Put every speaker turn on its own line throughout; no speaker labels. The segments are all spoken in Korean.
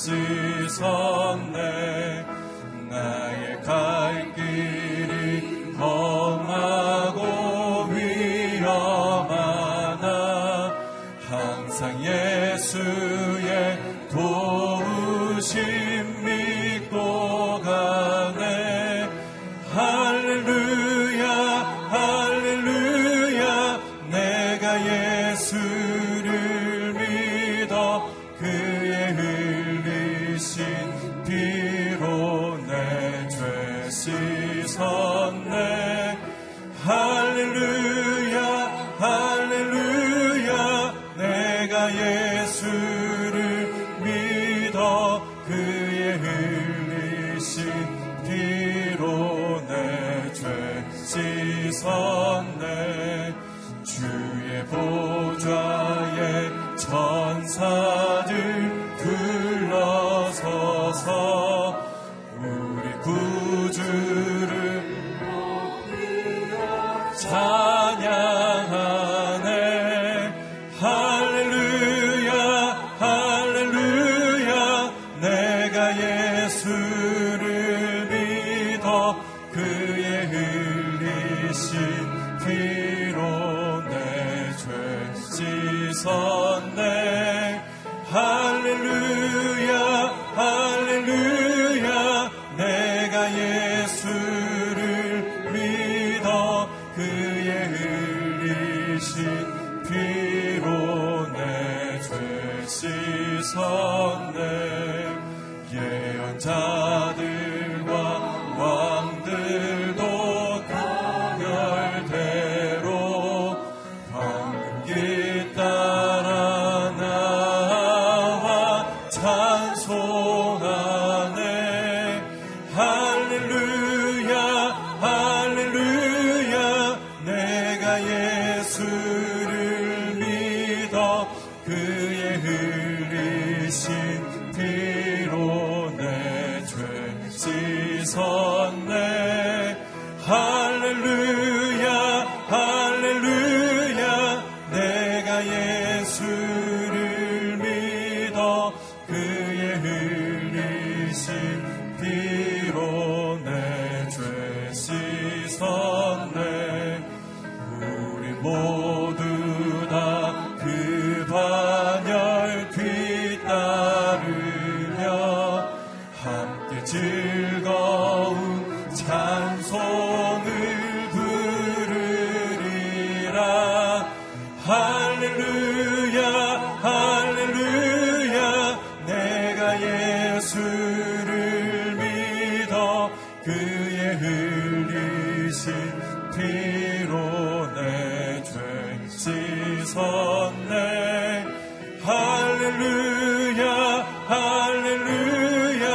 쓰셨네. 내 네. 우리 구주를 어, 높이 피로 내 죄 씻었네. 할렐루야 할렐루야.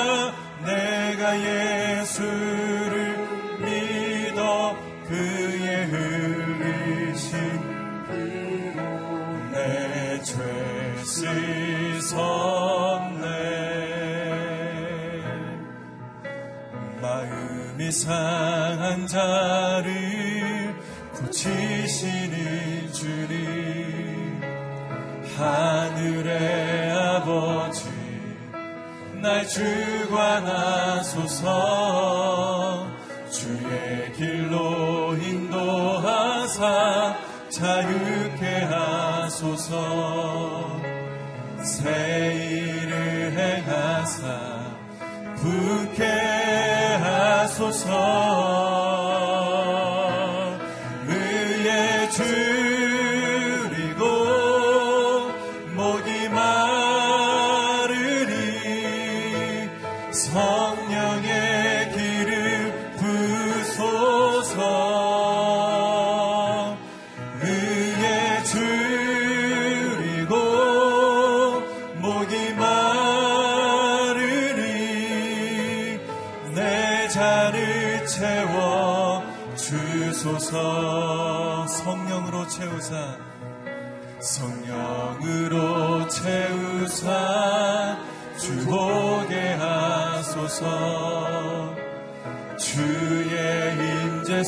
내가 예수를 믿어 그의 흘리신 내죄 씻었네. 마음이 상한 자를 하늘의 아버지 날 주관하소서. 주의 길로 인도하사 자유케 하소서. 새 일을 행하사 부케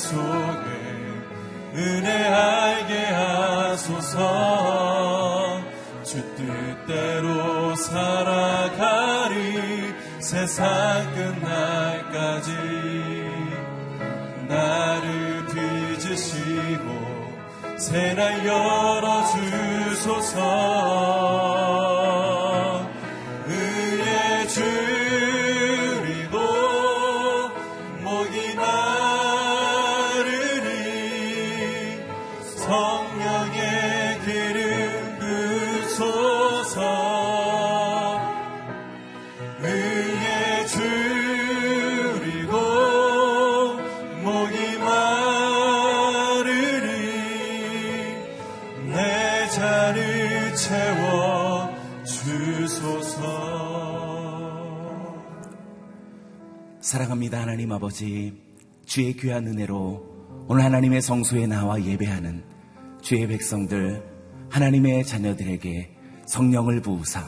속에 은혜 알게 하소서. 주 뜻대로 살아가리 세상 끝날까지. 나를 빚으시고 새날 열어주소서
하나님 아버지 주의 귀한 은혜로 오늘 하나님의 성소에 나와 예배하는 주의 백성들 하나님의 자녀들에게 성령을 부으사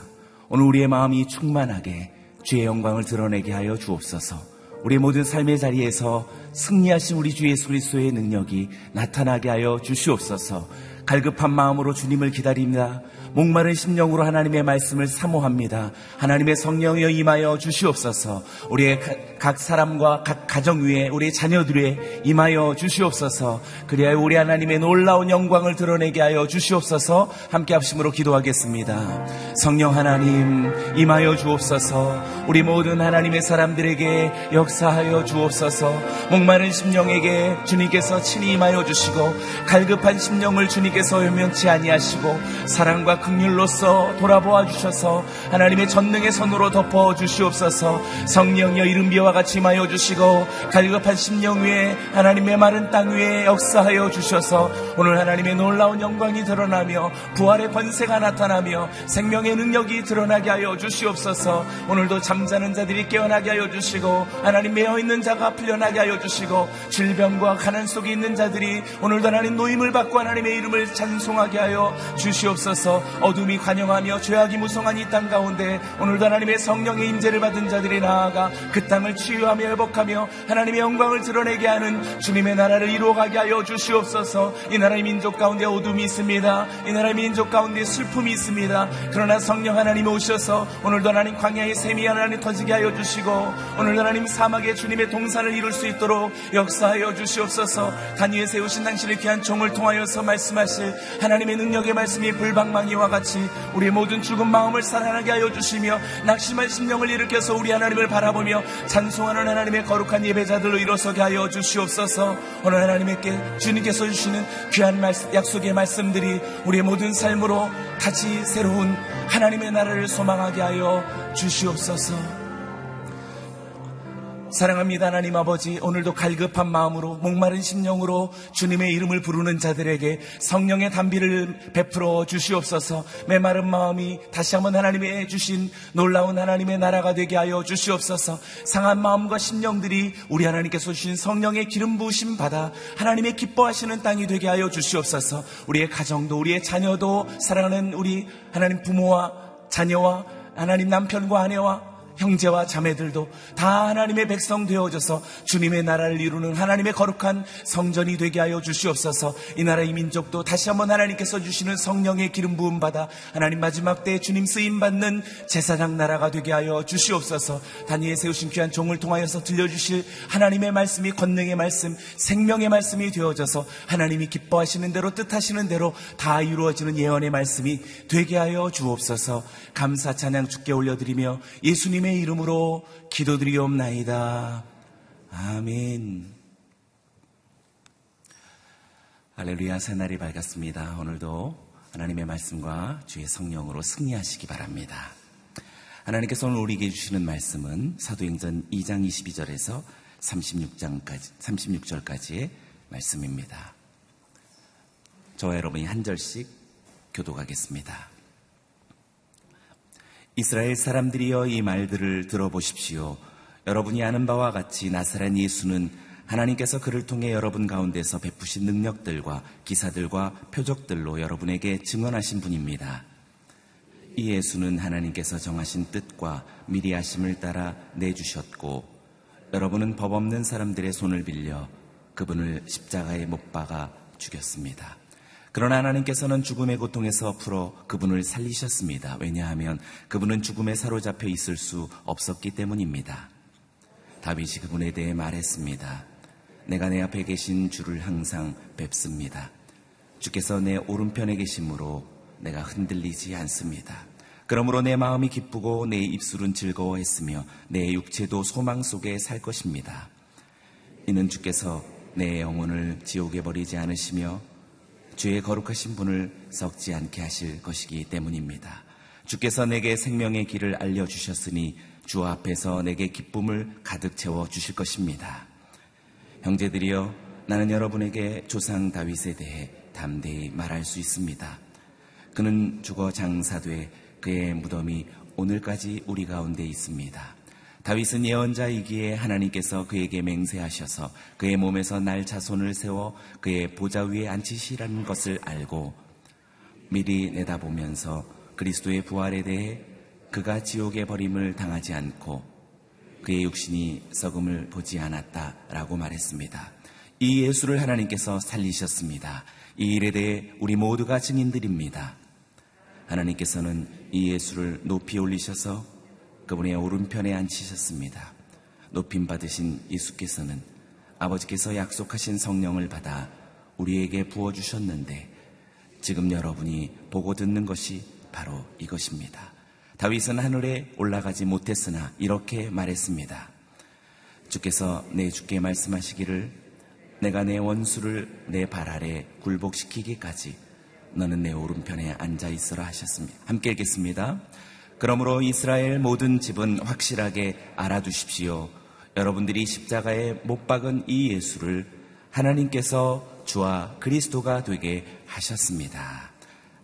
오늘 우리의 마음이 충만하게 주의 영광을 드러내게 하여 주옵소서 우리의 모든 삶의 자리에서 승리하신 우리 주 예수 그리스도의 능력이 나타나게 하여 주시옵소서 갈급한 마음으로 주님을 기다립니다. 목마른 심령으로 하나님의 말씀을 사모합니다. 하나님의 성령여 임하여 주시옵소서. 우리의 가- 각 사람과 각 가정 위에 우리 자녀들에 임하여 주시옵소서. 그리하여 우리 하나님의 놀라운 영광을 드러내게 하여 주시옵소서. 함께 합심으로 기도하겠습니다. 성령 하나님 임하여 주옵소서. 우리 모든 하나님의 사람들에게 역사하여 주옵소서. 목마른 심령에게 주님께서 친히 임하여 주시고 갈급한 심령을 주님께서 외면치 아니하시고 사랑과 극률로서 돌아보아 주셔서 하나님의 전능의 손으로 덮어 주시옵소서. 성령여 이름 비와 같이 임하여 주시고 갈급한 심령 위에 하나님의 마른 땅 위에 역사하여 주셔서 오늘 하나님의 놀라운 영광이 드러나며 부활의 권세가 나타나며 생명의 능력이 드러나게 하여 주시옵소서. 오늘도 잠자는 자들이 깨어나게 하여 주시고 하나님 매어 있는 자가 풀려나게 하여 주시고 질병과 가난 속에 있는 자들이 오늘도 하나님 노임을 받고 하나님의 이름을 찬송하게 하여 주시옵소서. 어둠이 관영하며 죄악이 무성한 이 땅 가운데 오늘도 하나님의 성령의 임재를 받은 자들이 나아가 그 땅을 치유하며 회복하며 하나님의 영광을 드러내게 하는 주님의 나라를 이루어가게 하여 주시옵소서. 이 나라의 민족 가운데 어둠이 있습니다. 이 나라의 민족 가운데 슬픔이 있습니다. 그러나 성령 하나님 오셔서 오늘도 하나님 광야의 샘이 하나님 터지게 하여 주시고 오늘도 하나님 사막에 주님의 동산을 이룰 수 있도록 역사하여 주시옵소서. 단위에 세우신 당신의 귀한 종을 통하여서 말씀하실 하나님의 능력의 말씀이 불방망이와 같이 우리의 모든 죽은 마음을 살아나게 하여 주시며 낙심한 심령을 일으켜서 우리 하나님을 바라보며 찬송하는 하나님의 거룩한 예배자들로 일어서게 하여 주시옵소서. 오늘 하나님께 주님께서 주시는 귀한 말씀, 약속의 말씀들이 우리의 모든 삶으로 다시 새로운 하나님의 나라를 소망하게 하여 주시옵소서. 사랑합니다 하나님 아버지. 오늘도 갈급한 마음으로 목마른 심령으로 주님의 이름을 부르는 자들에게 성령의 담비를 베풀어 주시옵소서. 메마른 마음이 다시 한번 하나님의 주신 놀라운 하나님의 나라가 되게 하여 주시옵소서. 상한 마음과 심령들이 우리 하나님께서 주신 성령의 기름 부으심 받아 하나님의 기뻐하시는 땅이 되게 하여 주시옵소서. 우리의 가정도 우리의 자녀도 사랑하는 우리 하나님 부모와 자녀와 하나님 남편과 아내와 형제와 자매들도 다 하나님의 백성 되어져서 주님의 나라를 이루는 하나님의 거룩한 성전이 되게 하여 주시옵소서. 이 나라의 민족도 다시 한번 하나님께서 주시는 성령의 기름 부음 받아 하나님 마지막 때에 주님 쓰임 받는 제사장 나라가 되게 하여 주시옵소서. 다니엘 세우신 귀한 종을 통하여서 들려주실 하나님의 말씀이 권능의 말씀, 생명의 말씀이 되어져서 하나님이 기뻐하시는 대로 뜻하시는 대로 다 이루어지는 예언의 말씀이 되게 하여 주옵소서. 감사 찬양 주께 올려드리며 예수님의 이름으로 기도드리옵나이다. 아멘. 할렐루야 새날이 밝았습니다. 오늘도 하나님의 말씀과 주의 성령으로 승리하시기 바랍니다. 하나님께서 오늘 우리에게 주시는 말씀은 사도행전 2장 22절에서 36장까지 36절까지의 말씀입니다. 저와 여러분이 한 절씩 교독하겠습니다. 이스라엘 사람들이여 이 말들을 들어보십시오. 여러분이 아는 바와 같이 나사렛 예수는
하나님께서 그를 통해 여러분 가운데서 베푸신 능력들과 기사들과 표적들로 여러분에게 증언하신 분입니다. 이 예수는 하나님께서 정하신 뜻과 미리 하심을 따라 내주셨고 여러분은 법 없는 사람들의 손을 빌려 그분을 십자가에 못 박아 죽였습니다. 그러나 하나님께서는 죽음의 고통에서 풀어 그분을 살리셨습니다. 왜냐하면 그분은 죽음에 사로잡혀 있을 수 없었기 때문입니다. 다윗이 그분에 대해 말했습니다. 내가 내 앞에 계신 주를 항상 뵙습니다. 주께서 내 오른편에 계심으로 내가 흔들리지 않습니다. 그러므로 내 마음이 기쁘고 내 입술은 즐거워했으며 내 육체도 소망 속에 살 것입니다. 이는 주께서 내 영혼을 지옥에 버리지 않으시며 주의 거룩하신 분을 썩지 않게 하실 것이기 때문입니다. 주께서 내게 생명의 길을 알려주셨으니 주 앞에서 내게 기쁨을 가득 채워 주실 것입니다. 형제들이여 나는 여러분에게 조상 다윗에 대해 담대히 말할 수 있습니다. 그는 죽어 장사돼 그의 무덤이 오늘까지 우리 가운데 있습니다. 다윗은 예언자이기에 하나님께서 그에게 맹세하셔서 그의 몸에서 날 자손을 세워 그의 보좌 위에 앉히시라는 것을 알고 미리 내다보면서 그리스도의 부활에 대해 그가 지옥의 버림을 당하지 않고 그의 육신이 썩음을 보지 않았다라고 말했습니다. 이 예수를 하나님께서 살리셨습니다. 이 일에 대해 우리 모두가 증인들입니다. 하나님께서는 이 예수를 높이 올리셔서 그분의 오른편에 앉히셨습니다. 높임 받으신 예수께서는 아버지께서 약속하신 성령을 받아 우리에게 부어주셨는데 지금 여러분이 보고 듣는 것이 바로 이것입니다. 다윗은 하늘에 올라가지 못했으나 이렇게 말했습니다. 주께서 내 주께 말씀하시기를 내가 내 원수를 내 발 아래 굴복시키기까지 너는 내 오른편에 앉아 있어라 하셨습니다. 함께 읽겠습니다. 그러므로 이스라엘 모든 집은 확실하게 알아두십시오. 여러분들이 십자가에 못 박은 이 예수를 하나님께서 주와 그리스도가 되게 하셨습니다.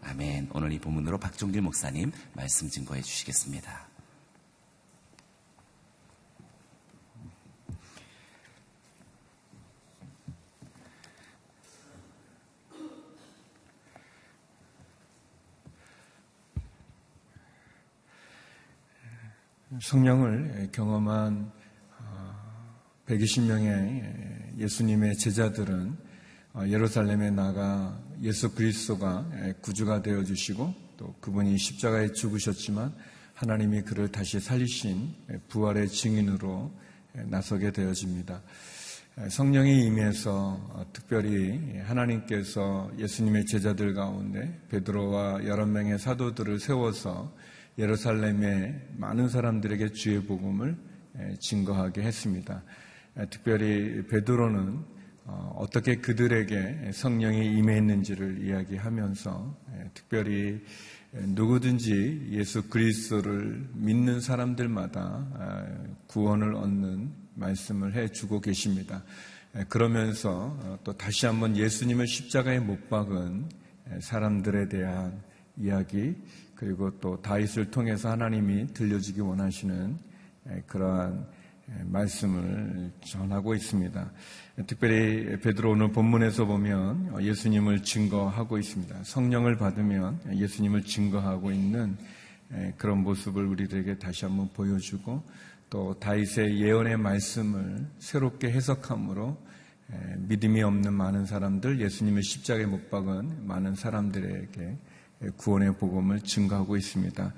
아멘. 오늘 이 부문으로 박종길 목사님 말씀 증거해 주시겠습니다.
성령을 경험한 120명의 어, 예수님의 제자들은 어, 예루살렘에 나가 예수 그리스도가 구주가 되어 주시고 또 그분이 십자가에 죽으셨지만 하나님이 그를 다시 살리신 부활의 증인으로 나서게 되어집니다. 성령이 임해서 어, 특별히 하나님께서 예수님의 제자들 가운데 베드로와 여러 명의 사도들을 세워서 예루살렘의 많은 사람들에게 주의 복음을 증거하게 했습니다. 특별히 베드로는 어, 어떻게 그들에게 성령이 임했는지를 이야기하면서 특별히 누구든지 예수 그리스도를 믿는 사람들마다 구원을 얻는 말씀을 해 주고 계십니다. 그러면서 어, 또 다시 한번 예수님을 십자가에 못 박은 사람들에 대한 이야기 그리고 또 다윗을 통해서 하나님이 들려주기 원하시는 그러한 말씀을 전하고 있습니다. 특별히 베드로 오늘 본문에서 보면 예수님을 증거하고 있습니다. 성령을 받으면 예수님을 증거하고 있는 그런 모습을 우리들에게 다시 한번 보여주고 또 다윗의 예언의 말씀을 새롭게 해석함으로 믿음이 없는 많은 사람들, 예수님의 십자가에 못 박은 많은 사람들에게 구원의 복음을 증거하고 있습니다.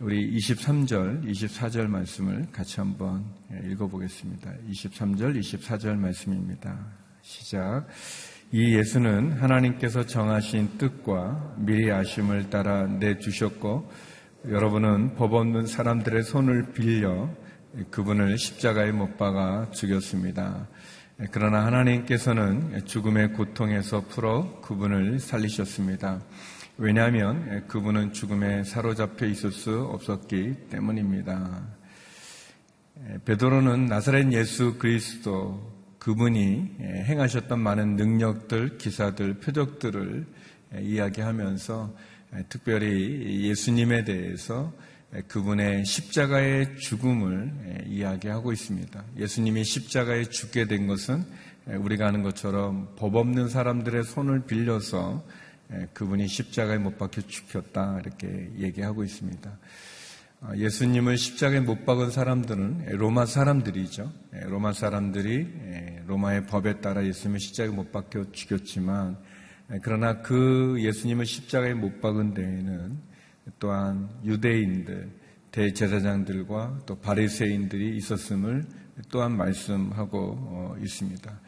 우리 23절, 24절 말씀을 같이 한번 읽어보겠습니다. 23절, 24절 말씀입니다. 시작. 이 예수는 하나님께서 정하신 뜻과 미리 아심을 따라 내주셨고 여러분은 법 없는 사람들의 손을 빌려 그분을 십자가에 못 박아 죽였습니다. 그러나 하나님께서는 죽음의 고통에서 풀어 그분을 살리셨습니다. 왜냐하면 그분은 죽음에 사로잡혀 있을 수 없었기 때문입니다. 베드로는 나사렛 예수 그리스도 그분이 행하셨던 많은 능력들, 기사들, 표적들을 이야기하면서 특별히 예수님에 대해서 그분의 십자가의 죽음을 이야기하고 있습니다. 예수님이 십자가에 죽게 된 것은 우리가 아는 것처럼 법 없는 사람들의 손을 빌려서 그분이 십자가에 못 박혀 죽였다 이렇게 얘기하고 있습니다. 아, 예수님을 십자가에 못 박은 사람들은 로마 사람들이죠. 로마 사람들이 로마의 법에 따라 예수님을 십자가에 못 박혀 죽였지만 그러나 그 예수님을 십자가에 못 박은 데에는 또한 유대인들, 대제사장들과 또 바리새인들이 있었음을 또한 말씀하고 어, 있습니다.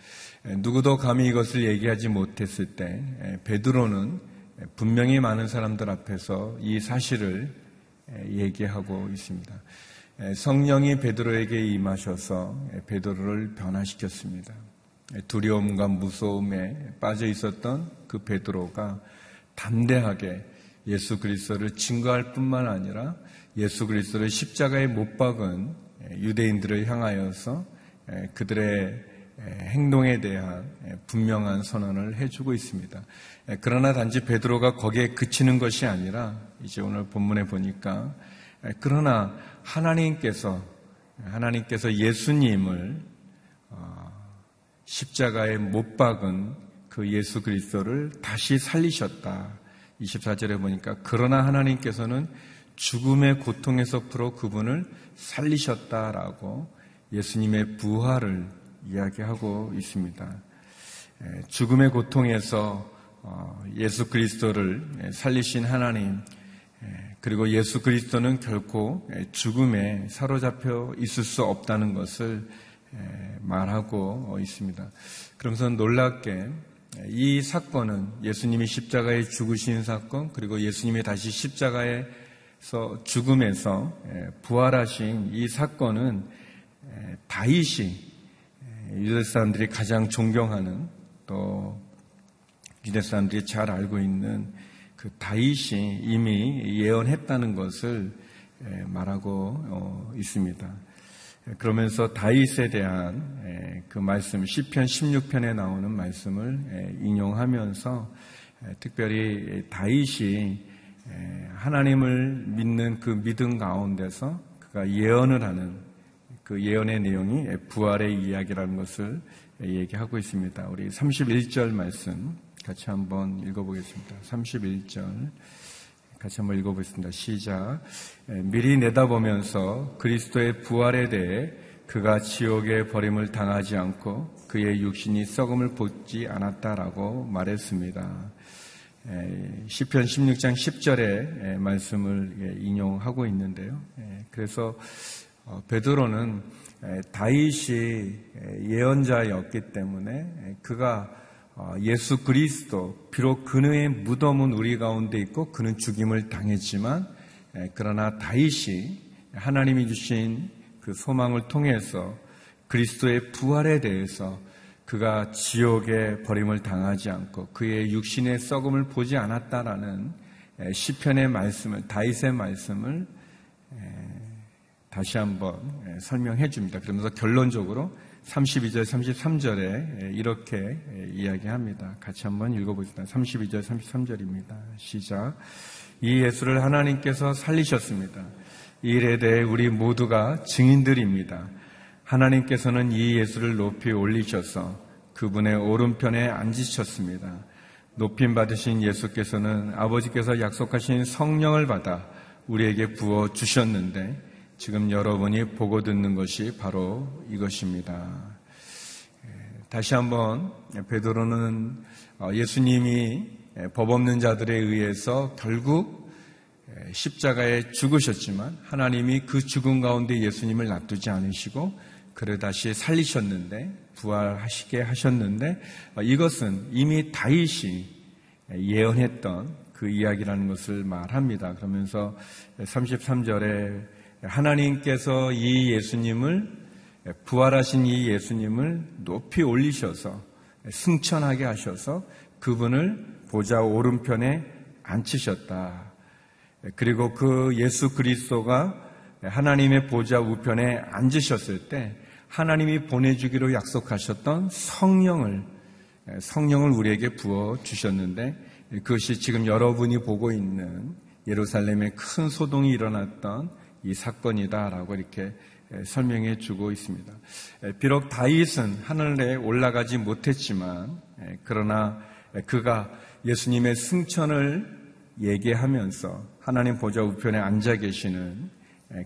누구도 감히 이것을 얘기하지 못했을 때 베드로는 분명히 많은 사람들 앞에서 이 사실을 얘기하고 있습니다. 성령이 베드로에게 임하셔서 베드로를 변화시켰습니다. 두려움과 무서움에 빠져 있었던 그 베드로가 담대하게 예수 그리스도를 증거할 뿐만 아니라 예수 그리스도를 십자가에 못 박은 유대인들을 향하여서 그들의 행동에 대한 분명한 선언을 해주고 있습니다. 그러나 단지 베드로가 거기에 그치는 것이 아니라 이제 오늘 본문에 보니까 그러나 하나님께서 하나님께서 예수님을 어, 십자가에 못 박은 그 예수 그리스도를 다시 살리셨다. 24절에 보니까 그러나 하나님께서는 죽음의 고통에서 풀어 그분을 살리셨다라고 예수님의 부활을 이야기하고 있습니다. 죽음의 고통에서 어, 예수 그리스도를 살리신 하나님, 그리고 예수 그리스도는 결코 죽음에 사로잡혀 있을 수 없다는 것을 말하고 있습니다. 그러면서 놀랍게 이 사건은 예수님이 십자가에 죽으신 사건, 그리고 예수님이 다시 십자가에서 죽음에서 부활하신 이 사건은 다윗이 유대 사람들이 가장 존경하는 또 유대 사람들이 잘 알고 있는 그 다윗이 이미 예언했다는 것을 말하고 어, 있습니다. 그러면서 다윗에 대한 그 말씀, 시편 16편에 나오는 말씀을 인용하면서 특별히 다윗이 하나님을 믿는 그 믿음 가운데서 그가 예언을 하는 그 예언의 내용이 부활의 이야기라는 것을 얘기하고 있습니다. 우리 31절 말씀 같이 한번 읽어보겠습니다. 31절. 같이 한번 읽어보겠습니다. 시작. 미리 내다보면서 그리스도의 부활에 대해 그가 지옥의 버림을 당하지 않고 그의 육신이 썩음을 보지 않았다라고 말했습니다. 시편 16장 10절의 말씀을 인용하고 있는데요. 그래서 어, 베드로는 다윗이 예언자였기 때문에 그가 어, 예수 그리스도 비록 그의 무덤은 우리 가운데 있고 그는 죽임을 당했지만 그러나 다윗이 하나님이 주신 그 소망을 통해서 그리스도의 부활에 대해서 그가 지옥의 버림을 당하지 않고 그의 육신의 썩음을 보지 않았다라는 시편의 말씀을 다윗의 말씀을 다시 한번 설명해 줍니다. 그러면서 결론적으로 32절, 33절에 이렇게 이야기합니다. 같이 한번 읽어보겠습니다. 32절, 33절입니다. 시작. 이 예수를 하나님께서 살리셨습니다. 이 일에 대해 우리 모두가 증인들입니다. 하나님께서는 이 예수를 높이 올리셔서 그분의 오른편에 앉으셨습니다. 높임 받으신 예수께서는 아버지께서 약속하신 성령을 받아 우리에게 부어 주셨는데 지금 여러분이 보고 듣는 것이 바로 이것입니다. 다시 한번 베드로는 어, 예수님이 법 없는 자들에 의해서 결국 십자가에 죽으셨지만 하나님이 그 죽음 가운데 예수님을 놔두지 않으시고 그를 다시 살리셨는데 부활하시게 하셨는데 어, 이것은 이미 다윗이 예언했던 그 이야기라는 것을 말합니다. 그러면서 33절에 하나님께서 이 예수님을 부활하신 이 예수님을 높이 올리셔서 승천하게 하셔서 그분을 보좌 오른편에 앉히셨다. 그리고 그 예수 그리스도가 하나님의 보좌 우편에 앉으셨을 때 하나님이 보내주기로 약속하셨던 성령을 성령을 우리에게 부어 주셨는데 그것이 지금 여러분이 보고 있는 예루살렘에 큰 소동이 일어났던 이 사건이다라고 이렇게 설명해 주고 있습니다. 비록 다윗은 하늘에 올라가지 못했지만 그러나 그가 예수님의 승천을 얘기하면서 하나님 보좌 우편에 앉아 계시는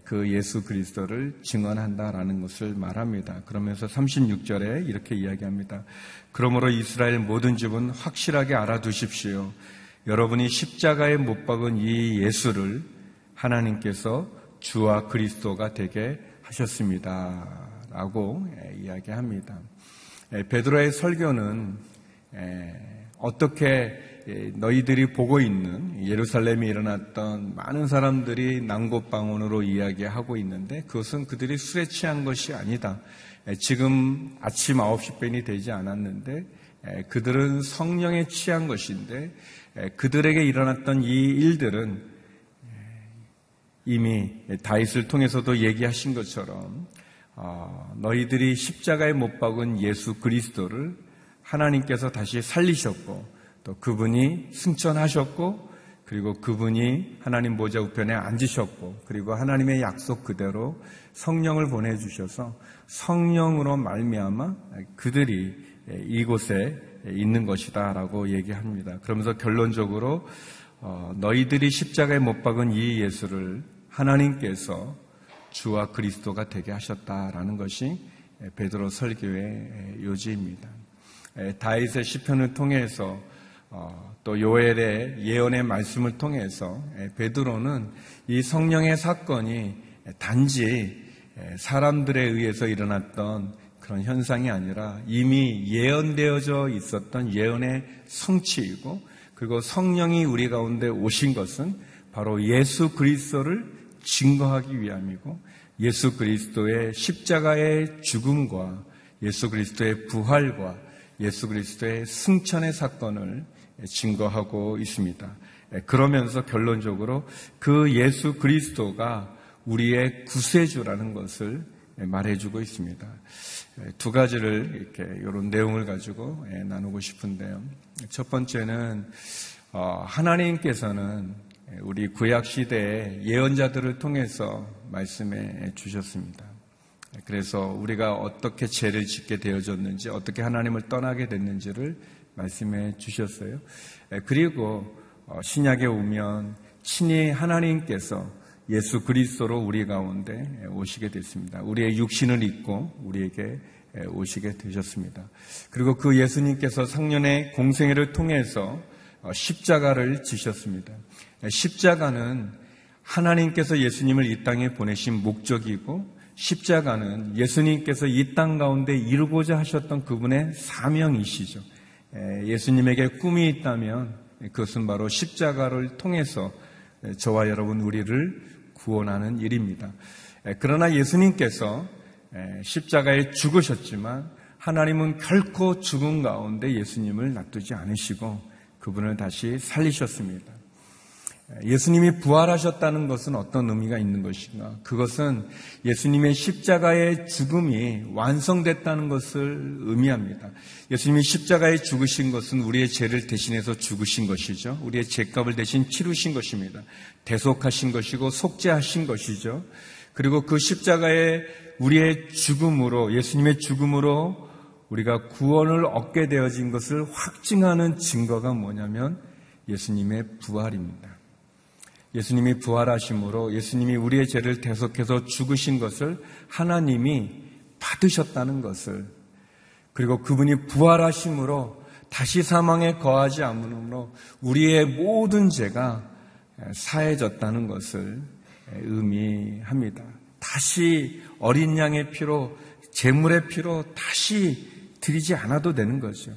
그 예수 그리스도를 증언한다라는 것을 말합니다. 그러면서 36절에 이렇게 이야기합니다. 그러므로 이스라엘 모든 집은 확실하게 알아두십시오. 여러분이 십자가에 못 박은 이 예수를 하나님께서 주와 그리스도가 되게 하셨습니다. 라고 이야기합니다. 베드로의 설교는 어떻게 너희들이 보고 있는 예루살렘에 일어났던 많은 사람들이 난곳방언으로 이야기하고 있는데 그것은 그들이 술에 취한 것이 아니다. 지금 아침 9시 벤이 되지 않았는데 그들은 성령에 취한 것인데 그들에게 일어났던 이 일들은 이미 다윗을 통해서도 얘기하신 것처럼 어, 너희들이 십자가에 못 박은 예수 그리스도를 하나님께서 다시 살리셨고 또 그분이 승천하셨고 그리고 그분이 하나님 보좌 우편에 앉으셨고 그리고 하나님의 약속 그대로 성령을 보내 주셔서 성령으로 말미암아 그들이 이곳에 있는 것이다라고 얘기합니다. 그러면서 결론적으로 어, 너희들이 십자가에 못 박은 이 예수를 하나님께서 주와 그리스도가 되게 하셨다라는 것이 베드로 설교의 요지입니다. 다윗의 시편을 통해서 어, 또 요엘의 예언의 말씀을 통해서 베드로는 이 성령의 사건이 단지 사람들에 의해서 일어났던 그런 현상이 아니라 이미 예언되어져 있었던 예언의 성취이고 그리고 성령이 우리 가운데 오신 것은 바로 예수 그리스도를 증거하기 위함이고 예수 그리스도의 십자가의 죽음과 예수 그리스도의 부활과 예수 그리스도의 승천의 사건을 증거하고 있습니다. 그러면서 결론적으로 그 예수 그리스도가 우리의 구세주라는 것을 말해주고 있습니다. 두 가지를 이렇게 이런 내용을 가지고 나누고 싶은데요. 첫 번째는 어, 하나님께서는 우리 구약 시대의 예언자들을 통해서 말씀해 주셨습니다. 그래서 우리가 어떻게 죄를 짓게 되어졌는지, 어떻게 하나님을 떠나게 됐는지를 말씀해 주셨어요. 그리고 어, 신약에 오면 친히 하나님께서 예수 그리스도로 우리 가운데 오시게 됐습니다. 우리의 육신을 입고 우리에게 오시게 되셨습니다. 그리고 그 예수님께서 상년의 공생애를 통해서 어, 십자가를 지셨습니다. 십자가는 하나님께서 예수님을 이 땅에 보내신 목적이고 십자가는 예수님께서 이 땅 가운데 이루고자 하셨던 그분의 사명이시죠. 예수님에게 꿈이 있다면 그것은 바로 십자가를 통해서 저와 여러분 우리를 구원하는 일입니다. 그러나 예수님께서 십자가에 죽으셨지만 하나님은 결코 죽음 가운데 예수님을 놔두지 않으시고 그분을 다시 살리셨습니다. 예수님이 부활하셨다는 것은 어떤 의미가 있는 것인가? 그것은 예수님의 십자가의 죽음이 완성됐다는 것을 의미합니다. 예수님이 십자가에 죽으신 것은 우리의 죄를 대신해서 죽으신 것이죠. 우리의 죄값을 대신 치르신 것입니다. 대속하신 것이고 속죄하신 것이죠. 그리고 그 십자가의 우리의 죽음으로 예수님의 죽음으로 우리가 구원을 얻게 되어진 것을 확증하는 증거가 뭐냐면 예수님의 부활입니다. 예수님이 부활하심으로 예수님이 우리의 죄를 대속해서 죽으신 것을 하나님이 받으셨다는 것을 그리고 그분이 부활하심으로 다시 사망에 거하지 않으므로 우리의 모든 죄가 사해졌다는 것을 의미합니다. 다시 어린 양의 피로 재물의 피로 다시 드리지 않아도 되는 거죠.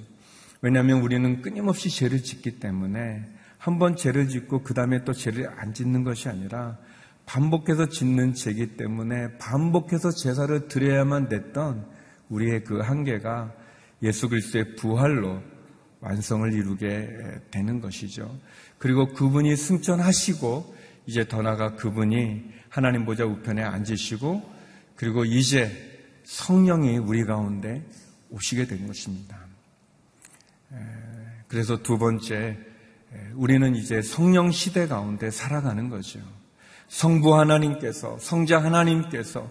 왜냐하면 우리는 끊임없이 죄를 짓기 때문에 한 번 죄를 짓고 그 다음에 또 죄를 안 짓는 것이 아니라 반복해서 짓는 죄기 때문에 반복해서 제사를 드려야만 됐던 우리의 그 한계가 예수 그리스도의 부활로 완성을 이루게 되는 것이죠. 그리고 그분이 승천하시고 이제 더 나아가 그분이 하나님 보좌 우편에 앉으시고 그리고 이제 성령이 우리 가운데 오시게 된 것입니다. 그래서 두 번째 우리는 이제 성령 시대 가운데 살아가는 거죠. 성부 하나님께서, 성자 하나님께서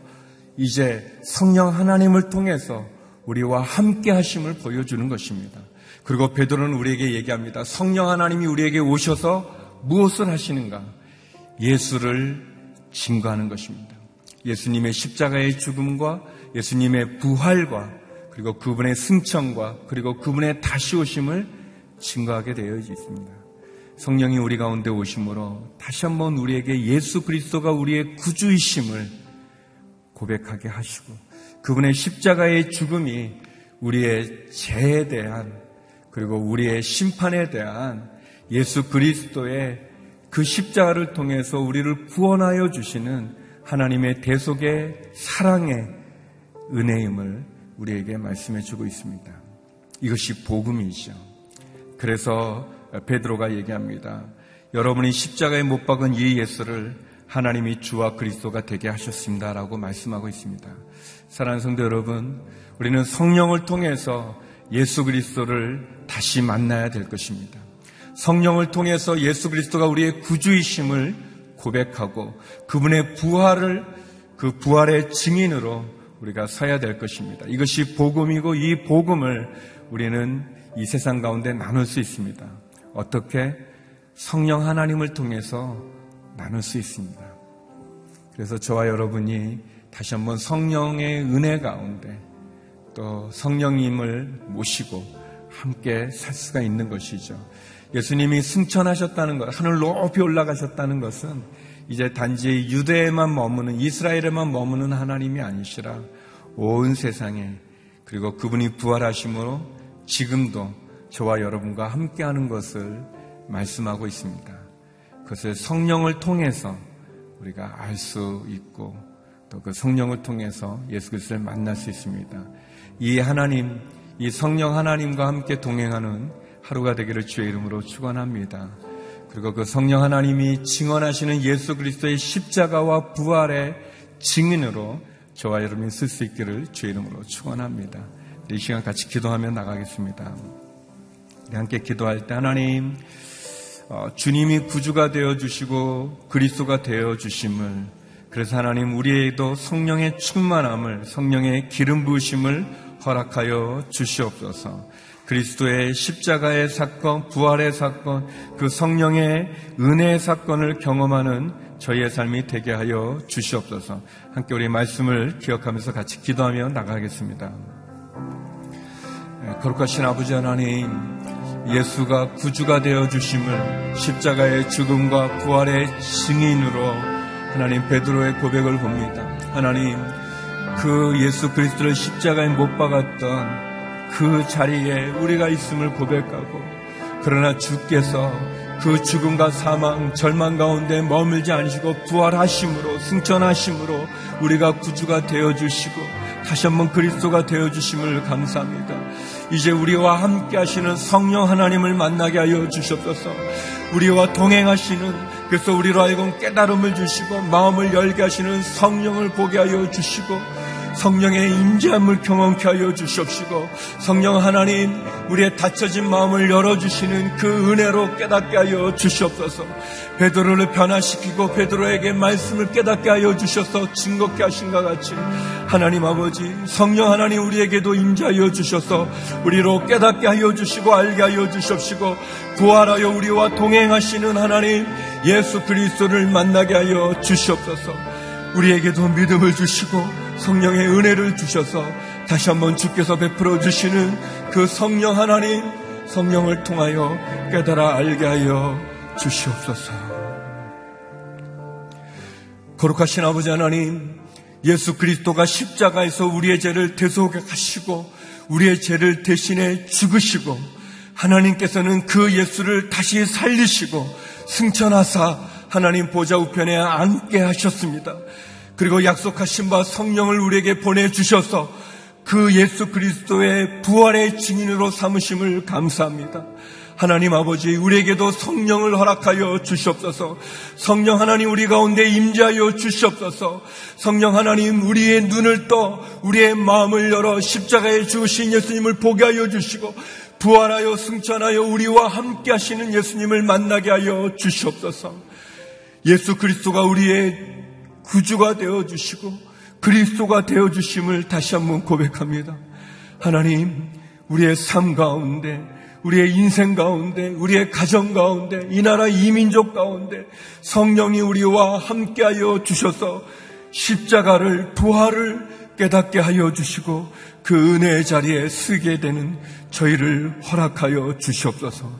이제 성령 하나님을 통해서 우리와 함께 하심을 보여주는 것입니다. 그리고 베드로는 우리에게 얘기합니다. 성령 하나님이 우리에게 오셔서 무엇을 하시는가? 예수를 증거하는 것입니다. 예수님의 십자가의 죽음과 예수님의 부활과 그리고 그분의 승천과 그리고 그분의 다시 오심을 증거하게 되어 있습니다. 성령이 우리 가운데 오심으로 다시 한번 우리에게 예수 그리스도가 우리의 구주이심을 고백하게 하시고 그분의 십자가의 죽음이 우리의 죄에 대한 그리고 우리의 심판에 대한 예수 그리스도의 그 십자가를 통해서 우리를 구원하여 주시는 하나님의 대속의 사랑의 은혜임을 우리에게 말씀해 주고 있습니다. 이것이 복음이죠. 그래서 베드로가 얘기합니다. 여러분이 십자가에 못 박은 이 예수를 하나님이 주와 그리스도가 되게 하셨습니다라고 말씀하고 있습니다. 사랑하는 성도 여러분, 우리는 성령을 통해서 예수 그리스도를 다시 만나야 될 것입니다. 성령을 통해서 예수 그리스도가 우리의 구주이심을 고백하고 그분의 부활을 그 부활의 증인으로 우리가 서야 될 것입니다. 이것이 복음이고 이 복음을 우리는 이 세상 가운데 나눌 수 있습니다. 어떻게 성령 하나님을 통해서 나눌 수 있습니다. 그래서 저와 여러분이 다시 한번 성령의 은혜 가운데 또 성령님을 모시고 함께 살 수가 있는 것이죠. 예수님이 승천하셨다는 것, 하늘 높이 올라가셨다는 것은 이제 단지 유대에만 머무는 이스라엘에만 머무는 하나님이 아니시라 온 세상에 그리고 그분이 부활하심으로 지금도 저와 여러분과 함께하는 것을 말씀하고 있습니다. 그것을 성령을 통해서 우리가 알 수 있고 또 그 성령을 통해서 예수 그리스도를 만날 수 있습니다. 이 하나님, 이 성령 하나님과 함께 동행하는 하루가 되기를 주의 이름으로 축원합니다. 그리고 그 성령 하나님이 증언하시는 예수 그리스도의 십자가와 부활의 증인으로 저와 여러분이 쓸 수 있기를 주의 이름으로 축원합니다. 이 시간 같이 기도하며 나가겠습니다. 함께 기도할 때 하나님 어, 주님이 구주가 되어 주시고 그리스도가 되어 주심을 그래서 하나님 우리에게도 성령의 충만함을 성령의 기름 부으심을 허락하여 주시옵소서. 그리스도의 십자가의 사건, 부활의 사건, 그 성령의 은혜의 사건을 경험하는 저희의 삶이 되게 하여 주시옵소서. 함께 우리 말씀을 기억하면서 같이 기도하며 나가겠습니다. 네, 거룩하신 아버지 하나님, 예수가 구주가 되어 주심을 십자가의 죽음과 부활의 증인으로 하나님 베드로의 고백을 봅니다. 하나님, 그 예수 그리스도를 십자가에 못 박았던 그 자리에 우리가 있음을 고백하고 그러나 주께서 그 죽음과 사망, 절망 가운데 머물지 않으시고 부활하심으로 승천하심으로 우리가 구주가 되어 주시고 다시 한번 그리스도가 되어 주심을 감사합니다. 이제 우리와 함께 하시는 성령 하나님을 만나게 하여 주셨소서. 우리와 동행하시는 그래서 우리로 하여금 깨달음을 주시고 마음을 열게 하시는 성령을 보게 하여 주시고 성령의 임재함을 경험케 하여 주시옵시고 성령 하나님 우리의 닫혀진 마음을 열어주시는 그 은혜로 깨닫게 하여 주시옵소서. 베드로를 변화시키고 베드로에게 말씀을 깨닫게 하여 주셔서 증거케 하신 것 같이 하나님 아버지 성령 하나님 우리에게도 임재하여 주셔서 우리로 깨닫게 하여 주시고 알게 하여 주시옵시고 부활하여 우리와 동행하시는 하나님 예수 그리스도를 만나게 하여 주시옵소서. 우리에게도 믿음을 주시고 성령의 은혜를 주셔서 다시 한번 주께서 베풀어 주시는 그 성령 하나님 성령을 통하여 깨달아 알게 하여 주시옵소서. 거룩하신 아버지 하나님 예수 그리스도가 십자가에서 우리의 죄를 대속하시고 우리의 죄를 대신해 죽으시고 하나님께서는 그 예수를 다시 살리시고 승천하사 하나님 보좌 우편에 앉게 하셨습니다. 그리고 약속하신 바 성령을 우리에게 보내주셔서 그 예수 그리스도의 부활의 증인으로 삼으심을 감사합니다. 하나님 아버지 우리에게도 성령을 허락하여 주시옵소서. 성령 하나님 우리 가운데 임재하여 주시옵소서. 성령 하나님 우리의 눈을 떠 우리의 마음을 열어 십자가에 죽으신 예수님을 보게 하여 주시고 부활하여 승천하여 우리와 함께 하시는 예수님을 만나게 하여 주시옵소서. 예수 그리스도가 우리의 구주가 되어 주시고 그리스도가 되어 주심을 다시 한번 고백합니다. 하나님, 우리의 삶 가운데, 우리의 인생 가운데, 우리의 가정 가운데, 이 나라 이민족 가운데 성령이 우리와 함께하여 주셔서 십자가를 부활을 깨닫게 하여 주시고 그 은혜의 자리에 쓰게 되는 저희를 허락하여 주시옵소서.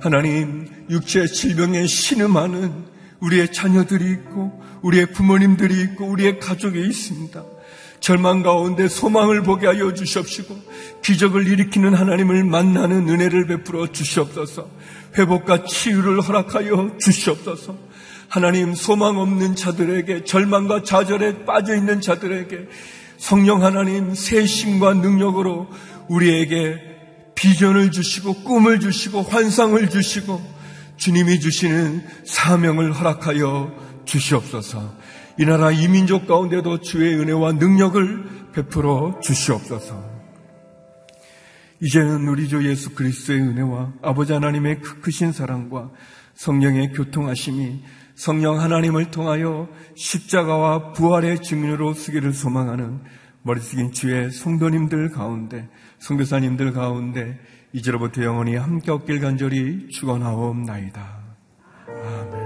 하나님, 육체 질병에 신음하는 우리의 자녀들이 있고, 우리의 부모님들이 있고, 우리의 가족이 있습니다. 절망 가운데 소망을 보게 하여 주시옵시고, 기적을 일으키는 하나님을 만나는 은혜를 베풀어 주시옵소서, 회복과 치유를 허락하여 주시옵소서, 하나님 소망 없는 자들에게, 절망과 좌절에 빠져 있는 자들에게, 성령 하나님 새 힘과 능력으로 우리에게 비전을 주시고 꿈을 주시고 환상을 주시고 주님이 주시는 사명을 허락하여 주시옵소서. 이 나라 이민족 가운데도 주의 은혜와 능력을 베풀어 주시옵소서. 이제는 우리 주 예수 그리스도의 은혜와 아버지 하나님의 그 크신 사랑과 성령의 교통하심이 성령 하나님을 통하여 십자가와 부활의 증인으로 쓰기를 소망하는 머리 숙인 주의 성도님들 가운데, 성교사님들 가운데 이제로부터 영원히 함께 없길 간절히 축원하옵나이다. 아멘.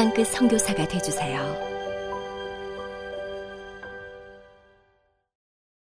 땅끝 성교사가 되주세요